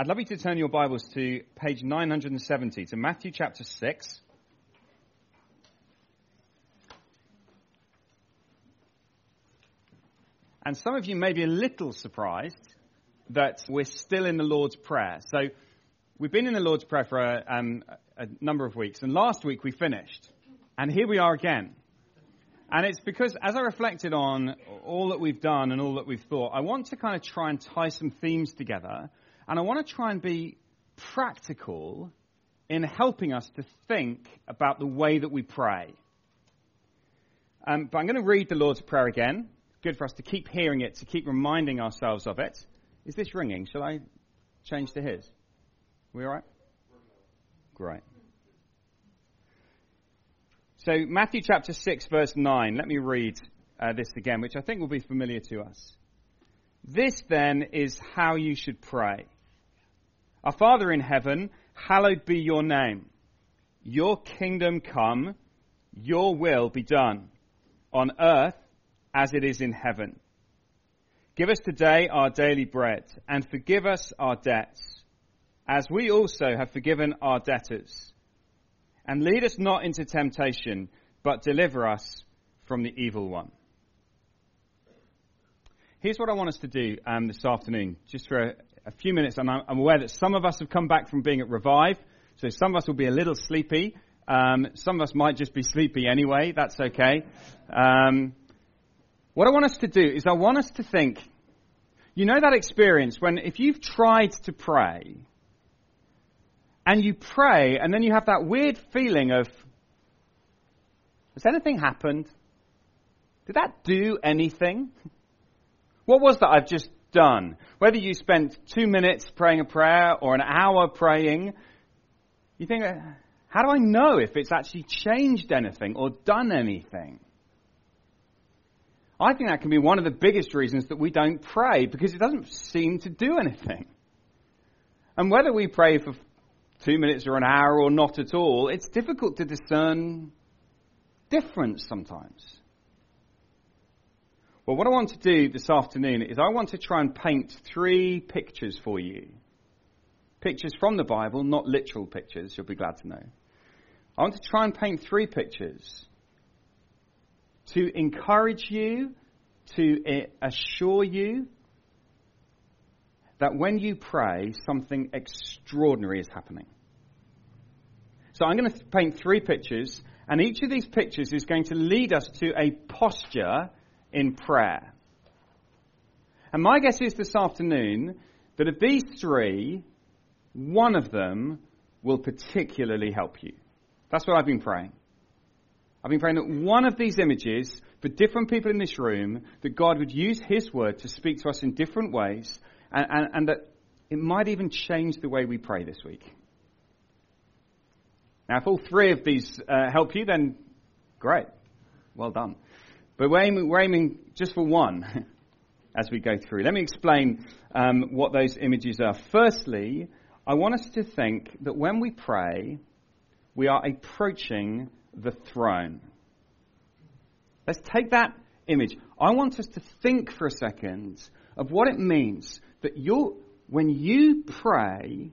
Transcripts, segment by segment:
I'd love you to turn your Bibles to page 970, to Matthew chapter 6. And some of you may be a little surprised that we're still in the Lord's Prayer. So we've been in the Lord's Prayer for a, um, a number of weeks, and last week we finished. And here we are again. And it's because as I reflected on all that we've done and all that we've thought, I want to kind of try and tie some themes together and I want to try and be practical in helping us to think about the way that we pray. Um, but I'm going to read the Lord's Prayer again. Good for us to keep hearing it, to keep reminding ourselves of it. Is this ringing? Shall I change to his? We all right? Great. So, Matthew chapter 6, verse 9. Let me read uh, this again, which I think will be familiar to us. This then is how you should pray. Our Father in heaven, hallowed be your name. Your kingdom come, your will be done, on earth as it is in heaven. Give us today our daily bread, and forgive us our debts, as we also have forgiven our debtors. And lead us not into temptation, but deliver us from the evil one. Here's what I want us to do um, this afternoon, just for a, a few minutes, and I'm aware that some of us have come back from being at Revive, so some of us will be a little sleepy. Um, some of us might just be sleepy anyway. That's okay. Um, what I want us to do is I want us to think. You know that experience when if you've tried to pray and you pray and then you have that weird feeling of, has anything happened? Did that do anything? What was that I've just done. Whether you spent two minutes praying a prayer or an hour praying, you think, uh, how do I know if it's actually changed anything or done anything? I think that can be one of the biggest reasons that we don't pray because it doesn't seem to do anything. And whether we pray for two minutes or an hour or not at all, it's difficult to discern difference sometimes. Well, what I want to do this afternoon is I want to try and paint three pictures for you. Pictures from the Bible, not literal pictures, you'll be glad to know. I want to try and paint three pictures to encourage you, to assure you that when you pray, something extraordinary is happening. So I'm going to paint three pictures, and each of these pictures is going to lead us to a posture in prayer. And my guess is this afternoon that of these three, one of them will particularly help you. That's what I've been praying. I've been praying that one of these images, for different people in this room, that God would use His word to speak to us in different ways, and, and, and that it might even change the way we pray this week. Now, if all three of these uh, help you, then great. Well done. But we're aiming, we're aiming just for one as we go through. Let me explain um, what those images are. Firstly, I want us to think that when we pray, we are approaching the throne. Let's take that image. I want us to think for a second of what it means that you when you pray,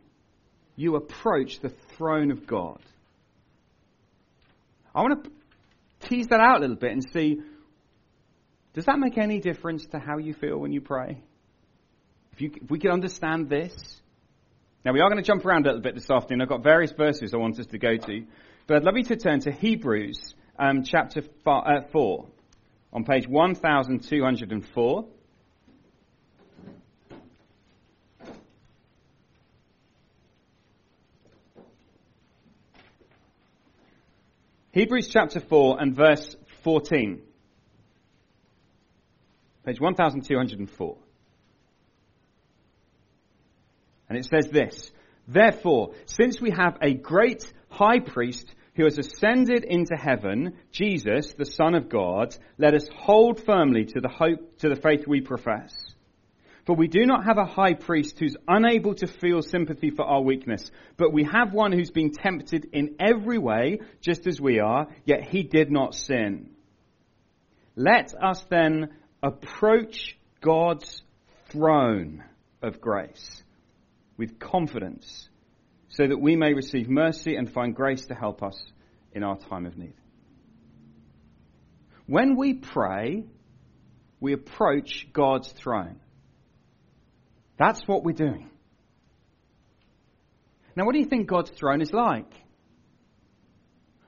you approach the throne of God. I want to tease that out a little bit and see does that make any difference to how you feel when you pray? If, you, if we could understand this. Now, we are going to jump around a little bit this afternoon. I've got various verses I want us to go to. But I'd love you to turn to Hebrews um, chapter four, uh, 4 on page 1204. Hebrews chapter 4 and verse 14 page 1204. And it says this, Therefore, since we have a great high priest who has ascended into heaven, Jesus, the Son of God, let us hold firmly to the hope, to the faith we profess. For we do not have a high priest who's unable to feel sympathy for our weakness, but we have one who's been tempted in every way, just as we are, yet he did not sin. Let us then approach God's throne of grace with confidence so that we may receive mercy and find grace to help us in our time of need. When we pray, we approach God's throne. That's what we're doing. Now, what do you think God's throne is like?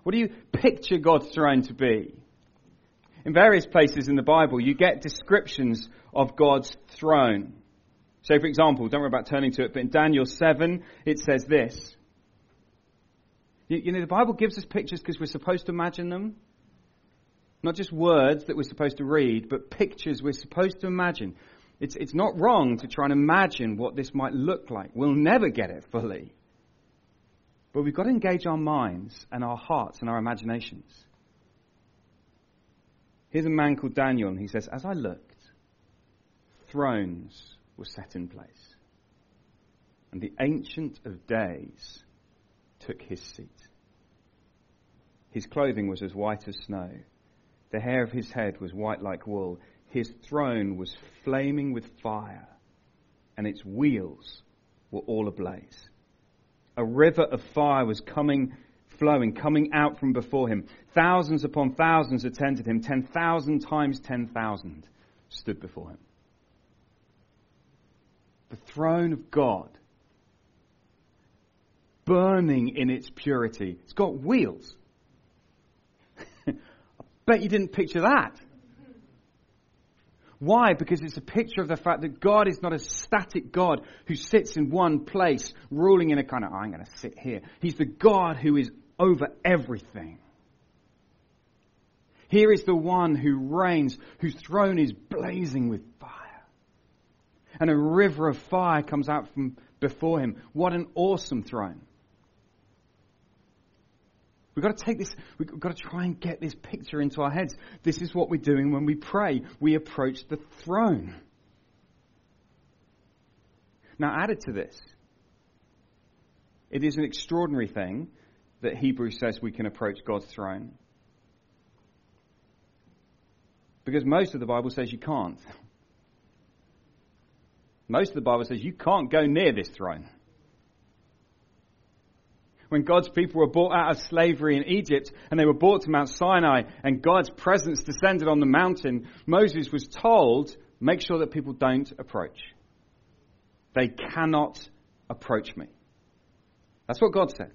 What do you picture God's throne to be? In various places in the Bible, you get descriptions of God's throne. So, for example, don't worry about turning to it, but in Daniel 7, it says this. You, you know, the Bible gives us pictures because we're supposed to imagine them. Not just words that we're supposed to read, but pictures we're supposed to imagine. It's, it's not wrong to try and imagine what this might look like. We'll never get it fully. But we've got to engage our minds and our hearts and our imaginations. Here's a man called Daniel, and he says, As I looked, thrones were set in place, and the Ancient of Days took his seat. His clothing was as white as snow the hair of his head was white like wool. His throne was flaming with fire, and its wheels were all ablaze. A river of fire was coming, flowing, coming out from before him. Thousands upon thousands attended him. Ten thousand times ten thousand stood before him. The throne of God, burning in its purity. It's got wheels. I bet you didn't picture that. Why? Because it's a picture of the fact that God is not a static God who sits in one place, ruling in a kind of, oh, I'm going to sit here. He's the God who is over everything. Here is the one who reigns, whose throne is blazing with fire. And a river of fire comes out from before him. What an awesome throne. We've got to take this, we've got to try and get this picture into our heads. This is what we're doing when we pray. We approach the throne. Now, added to this, it is an extraordinary thing that Hebrews says we can approach God's throne. Because most of the Bible says you can't. Most of the Bible says you can't go near this throne when God's people were brought out of slavery in Egypt and they were brought to Mount Sinai and God's presence descended on the mountain, Moses was told, make sure that people don't approach. They cannot approach me. That's what God said.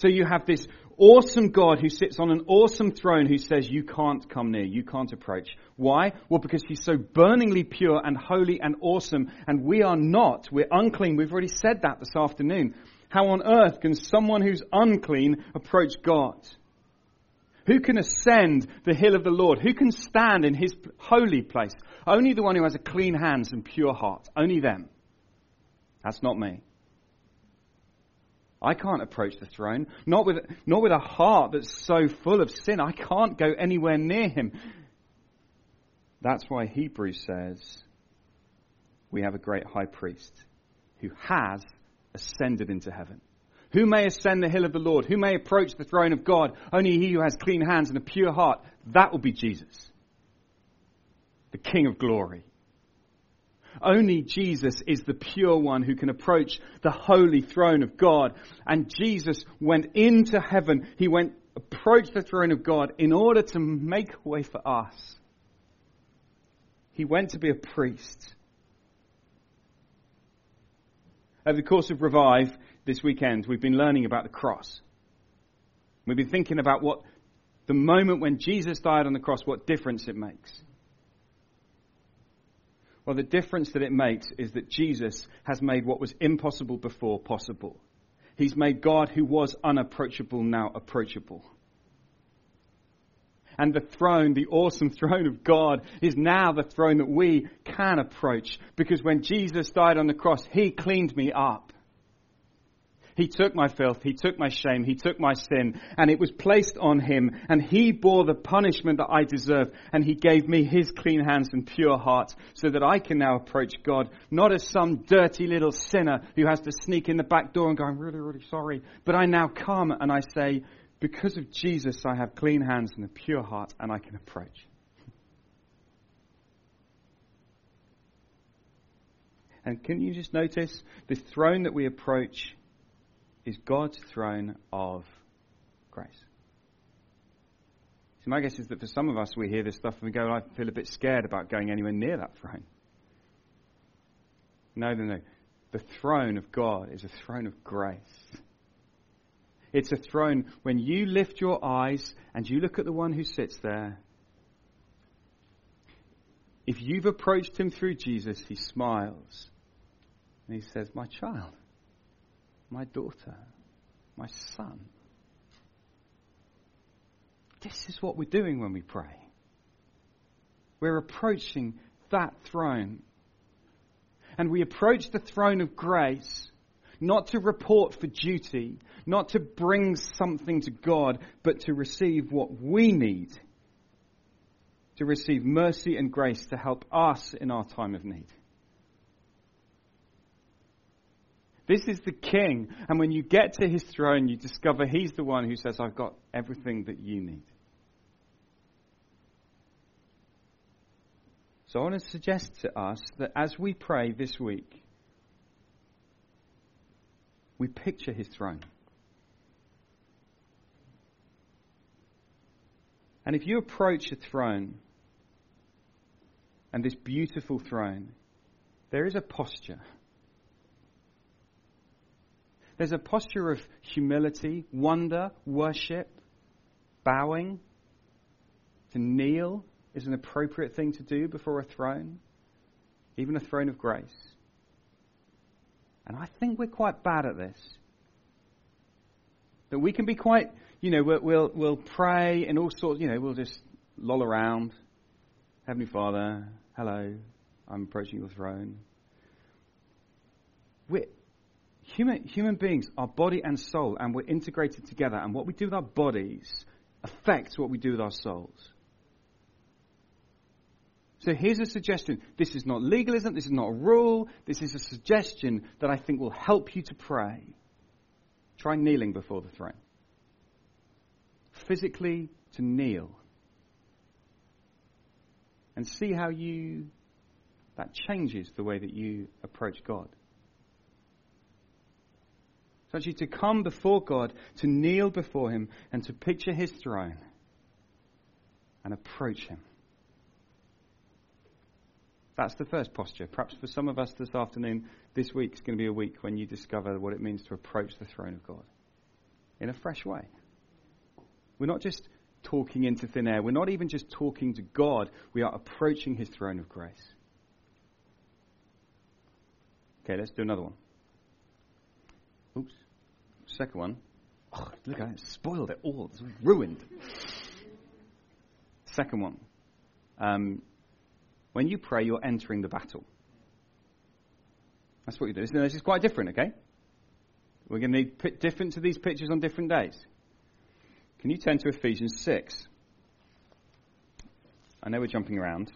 So you have this awesome God who sits on an awesome throne who says, You can't come near, you can't approach. Why? Well, because he's so burningly pure and holy and awesome, and we are not. We're unclean. We've already said that this afternoon. How on earth can someone who's unclean approach God? Who can ascend the hill of the Lord? Who can stand in his holy place? Only the one who has a clean hands and pure heart. Only them. That's not me. I can't approach the throne. Not with, not with a heart that's so full of sin. I can't go anywhere near him. That's why Hebrews says we have a great high priest who has ascended into heaven. Who may ascend the hill of the Lord? Who may approach the throne of God? Only he who has clean hands and a pure heart. That will be Jesus, the King of glory. Only Jesus is the pure one who can approach the holy throne of God. And Jesus went into heaven. He went, approached the throne of God in order to make way for us. He went to be a priest over the course of Revive this weekend, we've been learning about the cross. We've been thinking about what the moment when Jesus died on the cross, what difference it makes. Well, the difference that it makes is that Jesus has made what was impossible before possible. He's made God who was unapproachable now approachable. And the throne, the awesome throne of God, is now the throne that we can approach. Because when Jesus died on the cross, He cleaned me up. He took my filth, He took my shame, He took my sin, and it was placed on Him, and He bore the punishment that I deserve, and He gave me His clean hands and pure heart, so that I can now approach God, not as some dirty little sinner who has to sneak in the back door and go, I'm really, really sorry, but I now come and I say, because of Jesus, I have clean hands and a pure heart, and I can approach. And can you just notice the throne that we approach is God's throne of grace. So my guess is that for some of us, we hear this stuff and we go, I feel a bit scared about going anywhere near that throne. No, no, no. The throne of God is a throne of grace. It's a throne when you lift your eyes and you look at the one who sits there. If you've approached him through Jesus, he smiles and he says, My child, my daughter, my son. This is what we're doing when we pray. We're approaching that throne. And we approach the throne of grace not to report for duty, not to bring something to God, but to receive what we need. To receive mercy and grace to help us in our time of need. This is the king. And when you get to his throne, you discover he's the one who says, I've got everything that you need. So I want to suggest to us that as we pray this week, we picture his throne. And if you approach a throne, and this beautiful throne, there is a posture. There's a posture of humility, wonder, worship, bowing. To kneel is an appropriate thing to do before a throne, even a throne of grace. And I think we're quite bad at this. That we can be quite, you know, we'll, we'll, we'll pray and all sorts, you know, we'll just loll around. Heavenly Father, hello, I'm approaching your throne. We're, human, human beings are body and soul, and we're integrated together. And what we do with our bodies affects what we do with our souls. So here's a suggestion. This is not legalism, this is not a rule, this is a suggestion that I think will help you to pray. Try kneeling before the throne. Physically, to kneel. And see how you, that changes the way that you approach God. It's actually to come before God, to kneel before Him, and to picture His throne and approach Him. That's the first posture. Perhaps for some of us this afternoon, this week is going to be a week when you discover what it means to approach the throne of God in a fresh way. We're not just talking into thin air. We're not even just talking to God. We are approaching His throne of grace. Okay, let's do another one. Second one. Oh, look, I spoiled it all. It's ruined. Second one. Um, when you pray, you're entering the battle. That's what you do. This is quite different, okay? We're going to need different to these pictures on different days. Can you turn to Ephesians 6? I know we're jumping around.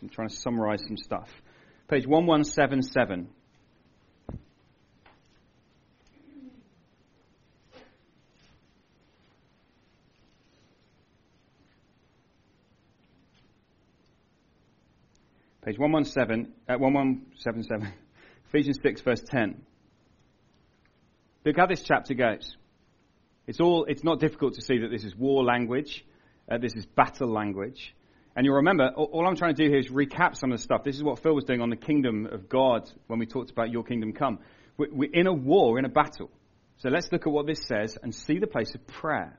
I'm trying to summarize some stuff. Page 1177. Page 117, uh, 1177, Ephesians 6, verse 10. Look how this chapter goes. It's, all, it's not difficult to see that this is war language, uh, this is battle language. And you'll remember, all, all I'm trying to do here is recap some of the stuff. This is what Phil was doing on the kingdom of God when we talked about your kingdom come. We're, we're in a war, in a battle. So let's look at what this says and see the place of prayer.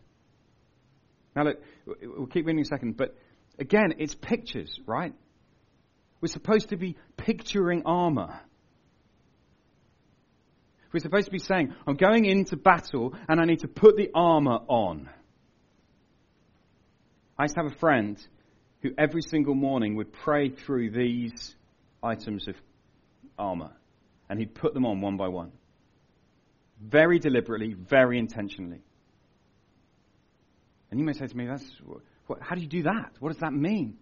Now look, we'll keep reading a second, but again, it's pictures, right? We're supposed to be picturing armor. We're supposed to be saying, I'm going into battle and I need to put the armor on. I used to have a friend who every single morning would pray through these items of armor. and he'd put them on one by one. Very deliberately, very intentionally. And you may say to me, that's, what, how do you do that? What does that mean?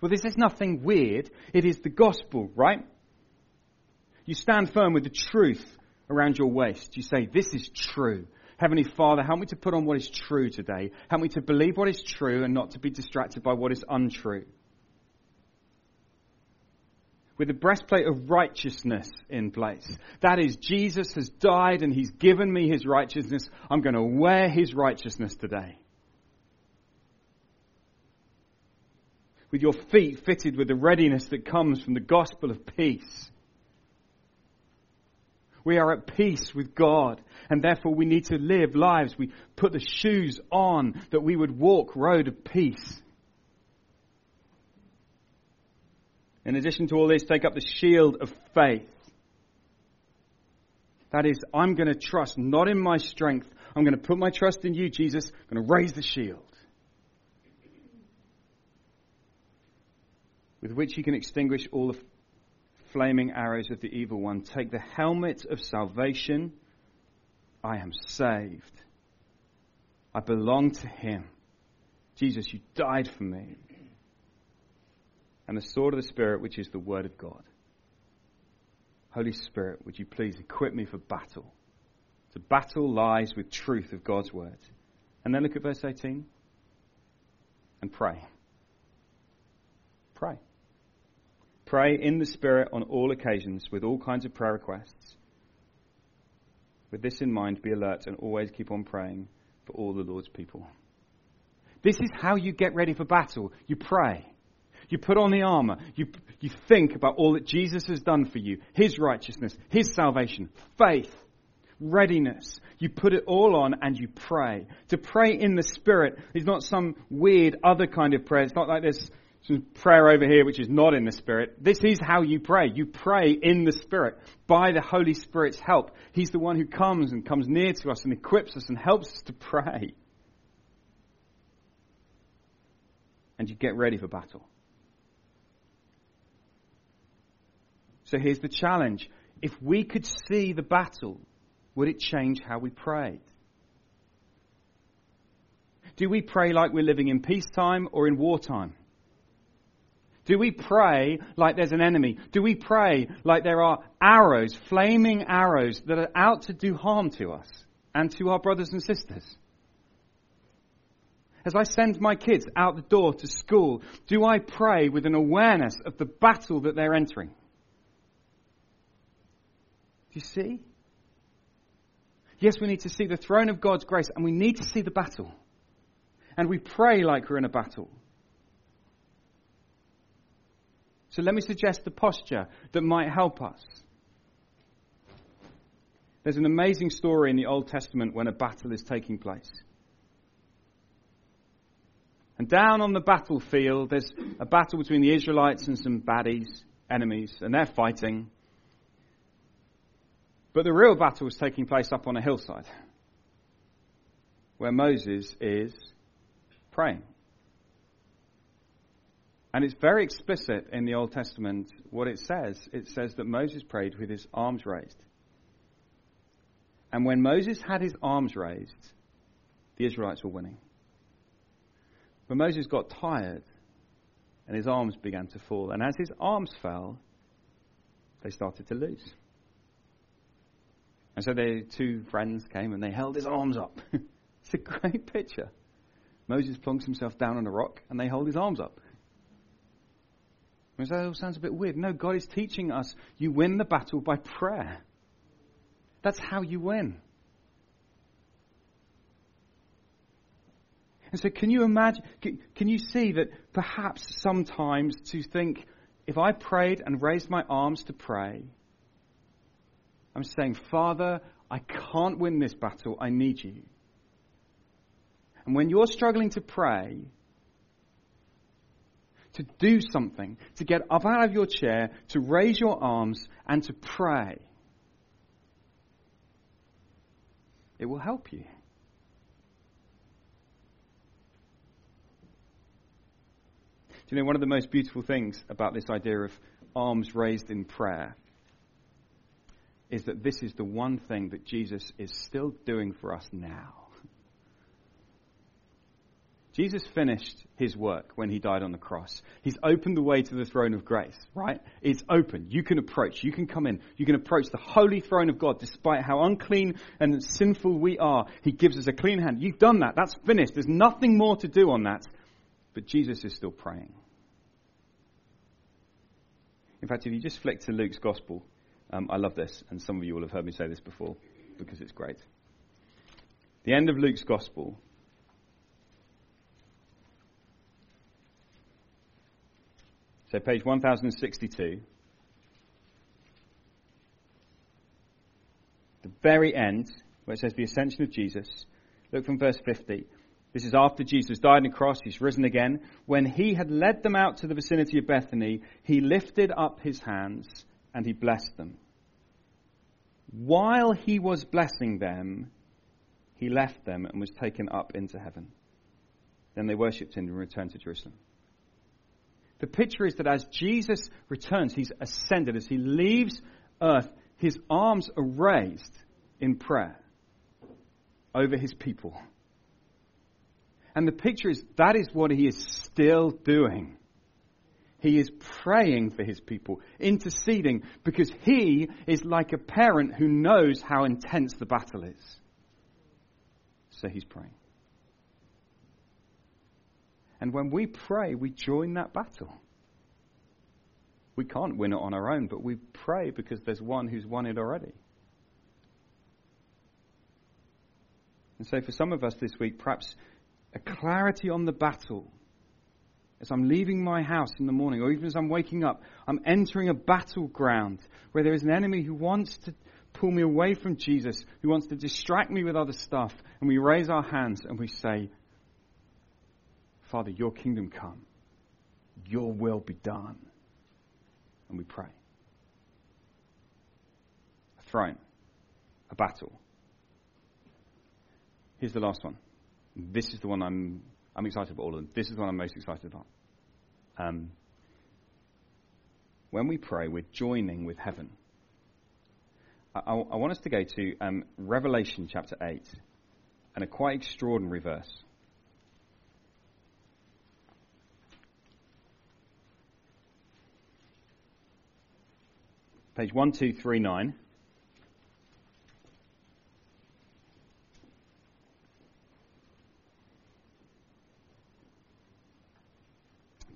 Well, this is nothing weird. It is the gospel, right? You stand firm with the truth around your waist. You say, This is true. Heavenly Father, help me to put on what is true today. Help me to believe what is true and not to be distracted by what is untrue. With the breastplate of righteousness in place. That is, Jesus has died and he's given me his righteousness. I'm going to wear his righteousness today. with your feet fitted with the readiness that comes from the gospel of peace. We are at peace with God, and therefore we need to live lives. We put the shoes on that we would walk road of peace. In addition to all this, take up the shield of faith. That is, I'm going to trust not in my strength. I'm going to put my trust in you, Jesus. I'm going to raise the shield. with which you can extinguish all the flaming arrows of the evil one. Take the helmet of salvation. I am saved. I belong to him. Jesus, you died for me. And the sword of the Spirit, which is the Word of God. Holy Spirit, would you please equip me for battle? To battle lies with truth of God's Word. And then look at verse 18 and pray. Pray. Pray in the Spirit on all occasions with all kinds of prayer requests. With this in mind, be alert and always keep on praying for all the Lord's people. This is how you get ready for battle. You pray. You put on the armor. You, you think about all that Jesus has done for you His righteousness, His salvation, faith, readiness. You put it all on and you pray. To pray in the Spirit is not some weird other kind of prayer. It's not like this some prayer over here which is not in the Spirit. This is how you pray. You pray in the Spirit by the Holy Spirit's help. He's the one who comes and comes near to us and equips us and helps us to pray. And you get ready for battle. So here's the challenge. If we could see the battle, would it change how we prayed? Do we pray like we're living in peacetime or in wartime? Do we pray like there's an enemy? Do we pray like there are arrows, flaming arrows that are out to do harm to us and to our brothers and sisters? As I send my kids out the door to school, do I pray with an awareness of the battle that they're entering? You see? Yes, we need to see the throne of God's grace and we need to see the battle. And we pray like we're in a battle. So let me suggest the posture that might help us. There's an amazing story in the Old Testament when a battle is taking place. And down on the battlefield, there's a battle between the Israelites and some baddies, enemies, and they're fighting. But the real battle is taking place up on a hillside where Moses is praying. And it's very explicit in the Old Testament what it says. It says that Moses prayed with his arms raised. And when Moses had his arms raised, the Israelites were winning. But Moses got tired and his arms began to fall. And as his arms fell, they started to lose. And so the two friends came and they held his arms up. it's a great picture. Moses plunks himself down on a rock and they hold his arms up. That all sounds a bit weird. No, God is teaching us you win the battle by prayer. That's how you win. And so, can you imagine, can you see that perhaps sometimes to think, if I prayed and raised my arms to pray, I'm saying, Father, I can't win this battle, I need you. And when you're struggling to pray, to do something, to get up out of your chair, to raise your arms, and to pray. It will help you. Do you know one of the most beautiful things about this idea of arms raised in prayer is that this is the one thing that Jesus is still doing for us now. Jesus finished his work when he died on the cross. He's opened the way to the throne of grace, right? It's open. You can approach. You can come in. You can approach the holy throne of God despite how unclean and sinful we are. He gives us a clean hand. You've done that. That's finished. There's nothing more to do on that. But Jesus is still praying. In fact, if you just flick to Luke's gospel, um, I love this, and some of you will have heard me say this before because it's great. The end of Luke's gospel So, page 1062. The very end, where it says the ascension of Jesus. Look from verse 50. This is after Jesus died on the cross, he's risen again. When he had led them out to the vicinity of Bethany, he lifted up his hands and he blessed them. While he was blessing them, he left them and was taken up into heaven. Then they worshipped him and returned to Jerusalem. The picture is that as Jesus returns, he's ascended. As he leaves earth, his arms are raised in prayer over his people. And the picture is that is what he is still doing. He is praying for his people, interceding, because he is like a parent who knows how intense the battle is. So he's praying. And when we pray, we join that battle. We can't win it on our own, but we pray because there's one who's won it already. And so, for some of us this week, perhaps a clarity on the battle. As I'm leaving my house in the morning, or even as I'm waking up, I'm entering a battleground where there is an enemy who wants to pull me away from Jesus, who wants to distract me with other stuff. And we raise our hands and we say, Father, your kingdom come, your will be done. And we pray. A throne, a battle. Here's the last one. This is the one I'm, I'm excited about all of them. This is what I'm most excited about. Um, when we pray, we're joining with heaven. I, I, I want us to go to um, Revelation chapter 8 and a quite extraordinary verse. Page 1239.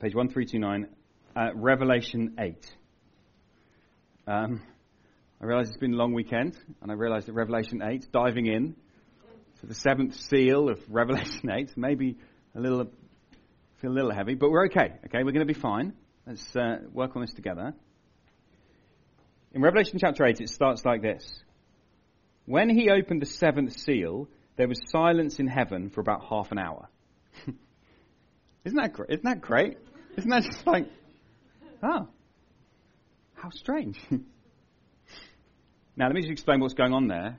Page 1329, uh, Revelation 8. Um, I realize it's been a long weekend, and I realize that Revelation 8, diving in to the seventh seal of Revelation 8, maybe a little, feel a little heavy, but we're okay, okay? We're going to be fine. Let's uh, work on this together. In Revelation chapter 8, it starts like this When he opened the seventh seal, there was silence in heaven for about half an hour. isn't, that isn't that great? Isn't that just like, oh, how strange. now, let me just explain what's going on there.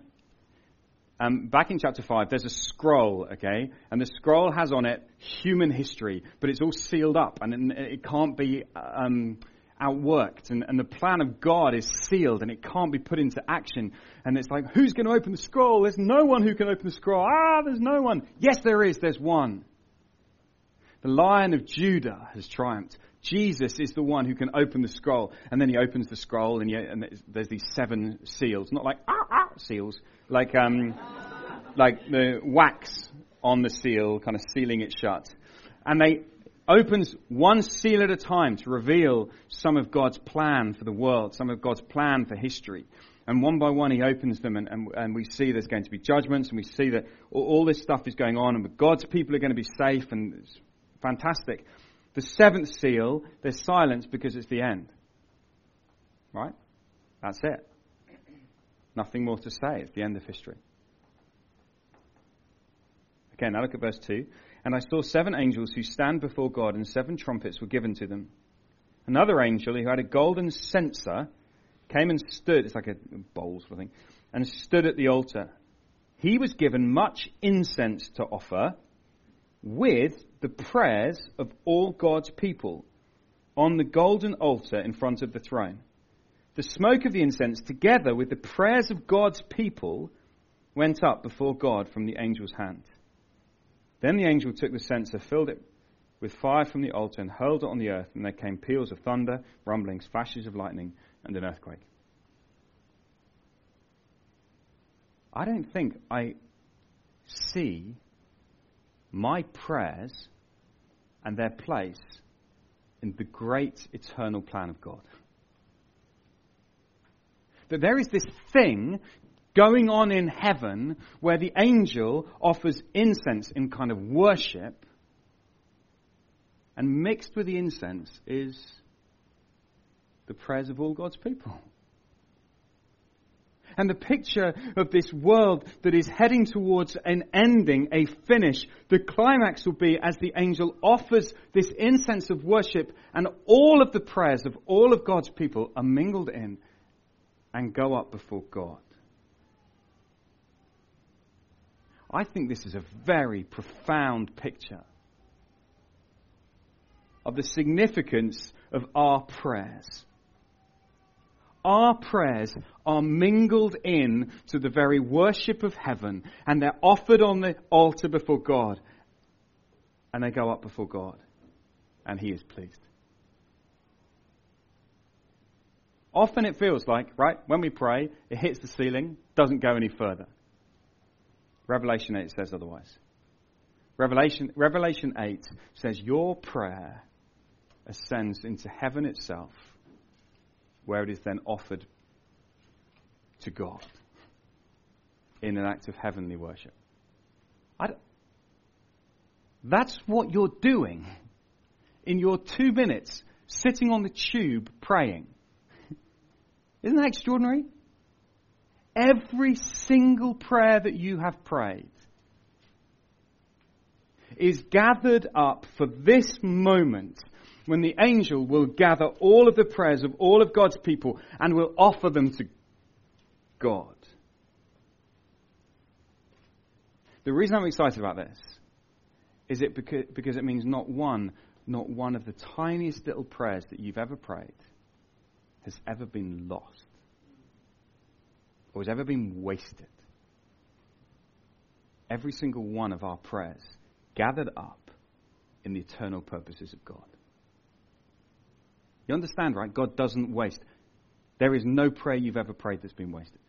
Um, back in chapter 5, there's a scroll, okay? And the scroll has on it human history, but it's all sealed up and it can't be. Um, outworked and, and the plan of God is sealed and it can't be put into action. And it's like, who's going to open the scroll? There's no one who can open the scroll. Ah, there's no one. Yes, there is. There's one. The lion of Judah has triumphed. Jesus is the one who can open the scroll. And then he opens the scroll and, he, and there's these seven seals. Not like, ah, ah, seals. Like, um, like the wax on the seal, kind of sealing it shut. And they opens one seal at a time to reveal some of God's plan for the world, some of God's plan for history. And one by one, he opens them, and, and, and we see there's going to be judgments, and we see that all, all this stuff is going on, and God's people are going to be safe, and fantastic. The seventh seal, there's silence because it's the end. Right? That's it. Nothing more to say. It's the end of history. Okay, now look at verse 2. And I saw seven angels who stand before God, and seven trumpets were given to them. Another angel who had a golden censer came and stood, it's like a bowl sort of thing, and stood at the altar. He was given much incense to offer with the prayers of all God's people on the golden altar in front of the throne. the smoke of the incense, together with the prayers of God's people, went up before God from the angel's hand. Then the angel took the censer, filled it with fire from the altar, and hurled it on the earth, and there came peals of thunder, rumblings, flashes of lightning, and an earthquake. I don't think I see my prayers and their place in the great eternal plan of God. That there is this thing going on in heaven where the angel offers incense in kind of worship, and mixed with the incense is the prayers of all God's people. And the picture of this world that is heading towards an ending, a finish, the climax will be as the angel offers this incense of worship and all of the prayers of all of God's people are mingled in and go up before God. I think this is a very profound picture of the significance of our prayers. Our prayers are mingled in to the very worship of heaven and they're offered on the altar before God and they go up before God and He is pleased. Often it feels like, right, when we pray, it hits the ceiling, doesn't go any further. Revelation 8 says otherwise. Revelation, Revelation 8 says, Your prayer ascends into heaven itself, where it is then offered to God in an act of heavenly worship. that's what you're doing in your two minutes sitting on the tube praying. Isn't that extraordinary? Every single prayer that you have prayed is gathered up for this moment when the angel will gather all of the prayers of all of God's people and will offer them to God. The reason I'm excited about this is it because, because it means not one, not one of the tiniest little prayers that you've ever prayed has ever been lost or has ever been wasted. Every single one of our prayers gathered up in the eternal purposes of God. You understand, right? God doesn't waste. There is no prayer you've ever prayed that's been wasted.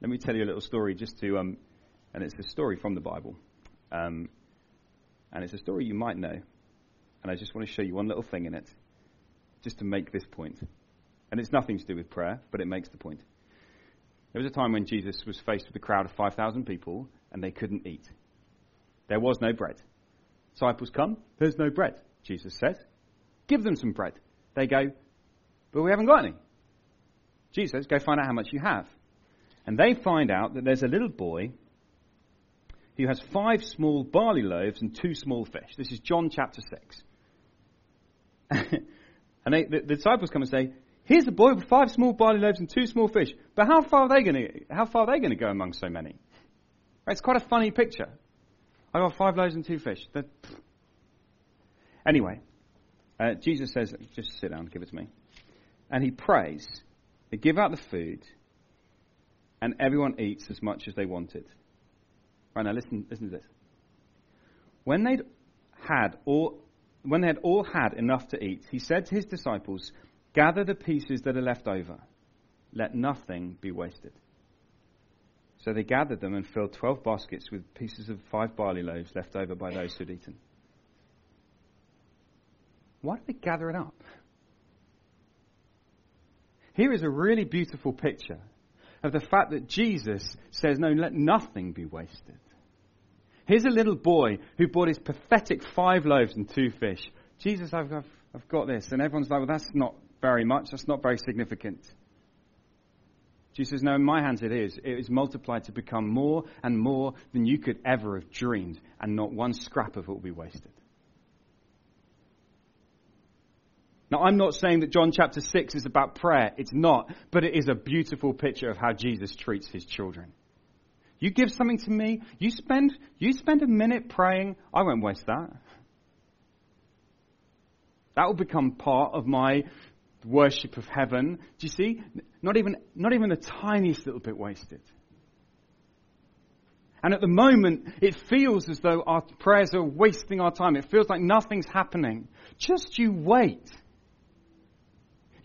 Let me tell you a little story just to, um, and it's a story from the Bible. Um, and it's a story you might know. And I just want to show you one little thing in it, just to make this point. And it's nothing to do with prayer, but it makes the point. There was a time when Jesus was faced with a crowd of 5,000 people and they couldn't eat. There was no bread. Disciples come, there's no bread, Jesus says. Give them some bread. They go, but we haven't got any. Jesus says, go find out how much you have. And they find out that there's a little boy who has five small barley loaves and two small fish. This is John chapter 6. and they, the, the disciples come and say, Here's a boy with five small barley loaves and two small fish. But how far are they going to, go among so many? It's quite a funny picture. I've got five loaves and two fish. They're... Anyway, uh, Jesus says, just sit down, give it to me. And he prays. They give out the food, and everyone eats as much as they wanted. Right now, listen, listen to this. When they'd had all, when they had all had enough to eat, he said to his disciples, Gather the pieces that are left over. Let nothing be wasted. So they gathered them and filled twelve baskets with pieces of five barley loaves left over by those who had eaten. Why did they gather it up? Here is a really beautiful picture of the fact that Jesus says, No, let nothing be wasted. Here's a little boy who brought his pathetic five loaves and two fish. Jesus, I've, I've, I've got this. And everyone's like, Well, that's not very much. That's not very significant. Jesus says, No, in my hands it is. It is multiplied to become more and more than you could ever have dreamed, and not one scrap of it will be wasted. Now, I'm not saying that John chapter 6 is about prayer. It's not. But it is a beautiful picture of how Jesus treats his children. You give something to me, you spend, you spend a minute praying, I won't waste that. That will become part of my worship of heaven. Do you see? Not even, not even the tiniest little bit wasted. And at the moment, it feels as though our prayers are wasting our time. It feels like nothing's happening. Just you wait.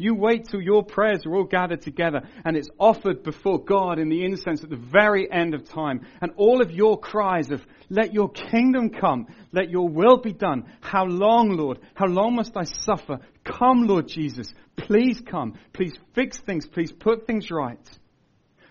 You wait till your prayers are all gathered together and it's offered before God in the incense at the very end of time. And all of your cries of, let your kingdom come, let your will be done. How long, Lord? How long must I suffer? Come, Lord Jesus. Please come. Please fix things. Please put things right.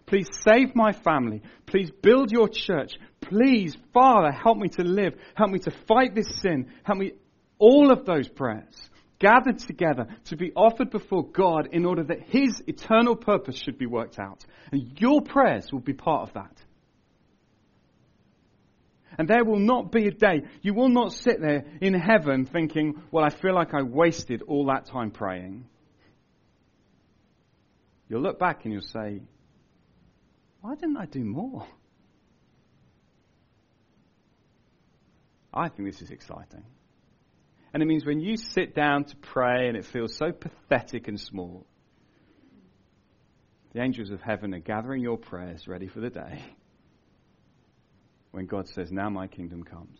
Please save my family. Please build your church. Please, Father, help me to live. Help me to fight this sin. Help me. All of those prayers gathered together to be offered before God in order that His eternal purpose should be worked out. And your prayers will be part of that. And there will not be a day, you will not sit there in heaven thinking, well, I feel like I wasted all that time praying. You'll look back and you'll say, why didn't I do more? I think this is exciting. And it means when you sit down to pray and it feels so pathetic and small, the angels of heaven are gathering your prayers ready for the day when God says, Now my kingdom comes.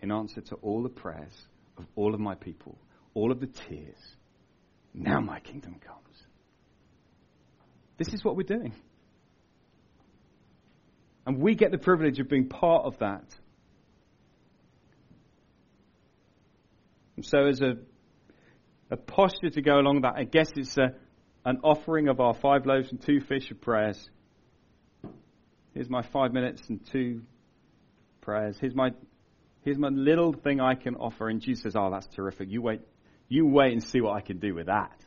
In answer to all the prayers of all of my people, all of the tears, now my kingdom comes. This is what we're doing. And we get the privilege of being part of that. And so, as a, a posture to go along that, I guess it's a, an offering of our five loaves and two fish of prayers. Here's my five minutes and two prayers. Here's my, here's my little thing I can offer. And Jesus says, Oh, that's terrific. You wait, you wait and see what I can do with that.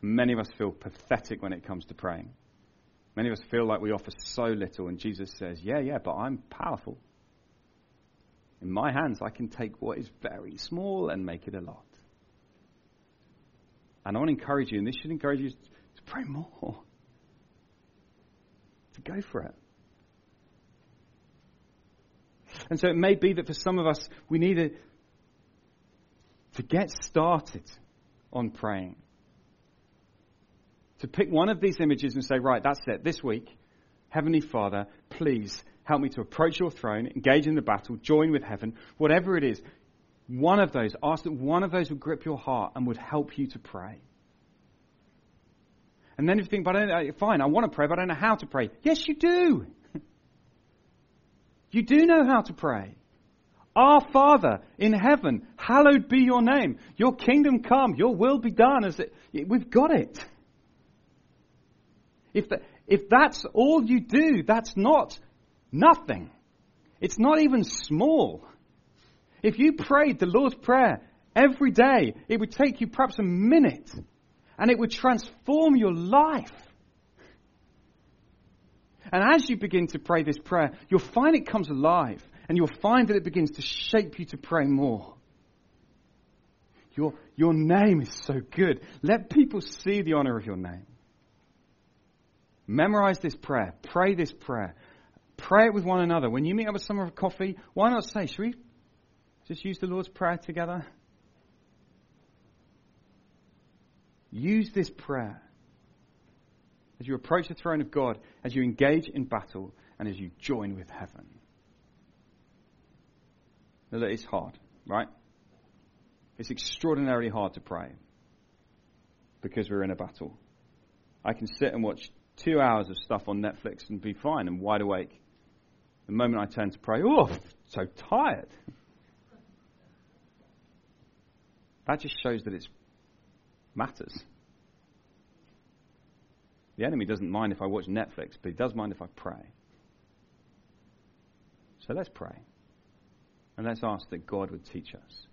Many of us feel pathetic when it comes to praying. Many of us feel like we offer so little, and Jesus says, Yeah, yeah, but I'm powerful. In my hands, I can take what is very small and make it a lot. And I want to encourage you, and this should encourage you to pray more, to go for it. And so it may be that for some of us, we need to, get started on praying. To pick one of these images and say, right, that's it, this week, Heavenly Father, please Help me to approach your throne, engage in the battle, join with heaven, whatever it is. One of those, ask that one of those would grip your heart and would help you to pray. And then if you think, but I don't, uh, fine, I want to pray, but I don't know how to pray. Yes, you do. you do know how to pray. Our Father in heaven, hallowed be your name. Your kingdom come, your will be done. As it, we've got it. If, the, if that's all you do, that's not Nothing. It's not even small. If you prayed the Lord's Prayer every day, it would take you perhaps a minute and it would transform your life. And as you begin to pray this prayer, you'll find it comes alive and you'll find that it begins to shape you to pray more. Your, your name is so good. Let people see the honor of your name. Memorize this prayer. Pray this prayer. Pray it with one another. When you meet up with someone for coffee, why not say, should we just use the Lord's Prayer together? Use this prayer as you approach the throne of God, as you engage in battle, and as you join with heaven. Now, it's hard, right? It's extraordinarily hard to pray because we're in a battle. I can sit and watch two hours of stuff on Netflix and be fine and wide awake. The moment I turn to pray, oh, so tired. That just shows that it matters. The enemy doesn't mind if I watch Netflix, but he does mind if I pray. So let's pray. And let's ask that God would teach us.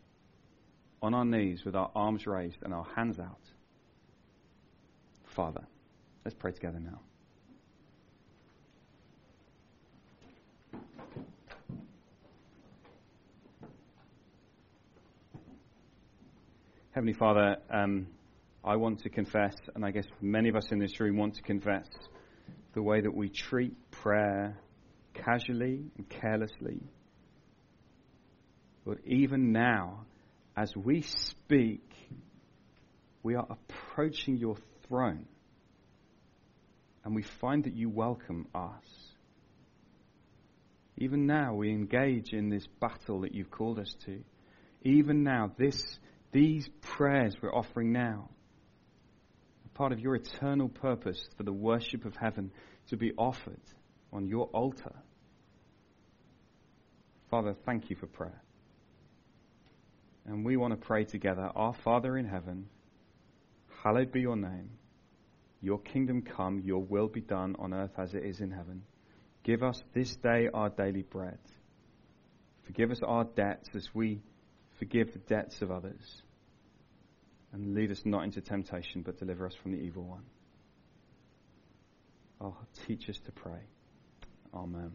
On our knees with our arms raised and our hands out. Father, let's pray together now. Heavenly Father, um, I want to confess, and I guess many of us in this room want to confess, the way that we treat prayer casually and carelessly. But even now, as we speak, we are approaching your throne. And we find that you welcome us. Even now, we engage in this battle that you've called us to. Even now, this, these prayers we're offering now are part of your eternal purpose for the worship of heaven to be offered on your altar. Father, thank you for prayer. And we want to pray together Our Father in heaven, hallowed be your name. Your kingdom come, your will be done on earth as it is in heaven. Give us this day our daily bread. Forgive us our debts as we forgive the debts of others. And lead us not into temptation, but deliver us from the evil one. Oh, teach us to pray. Amen.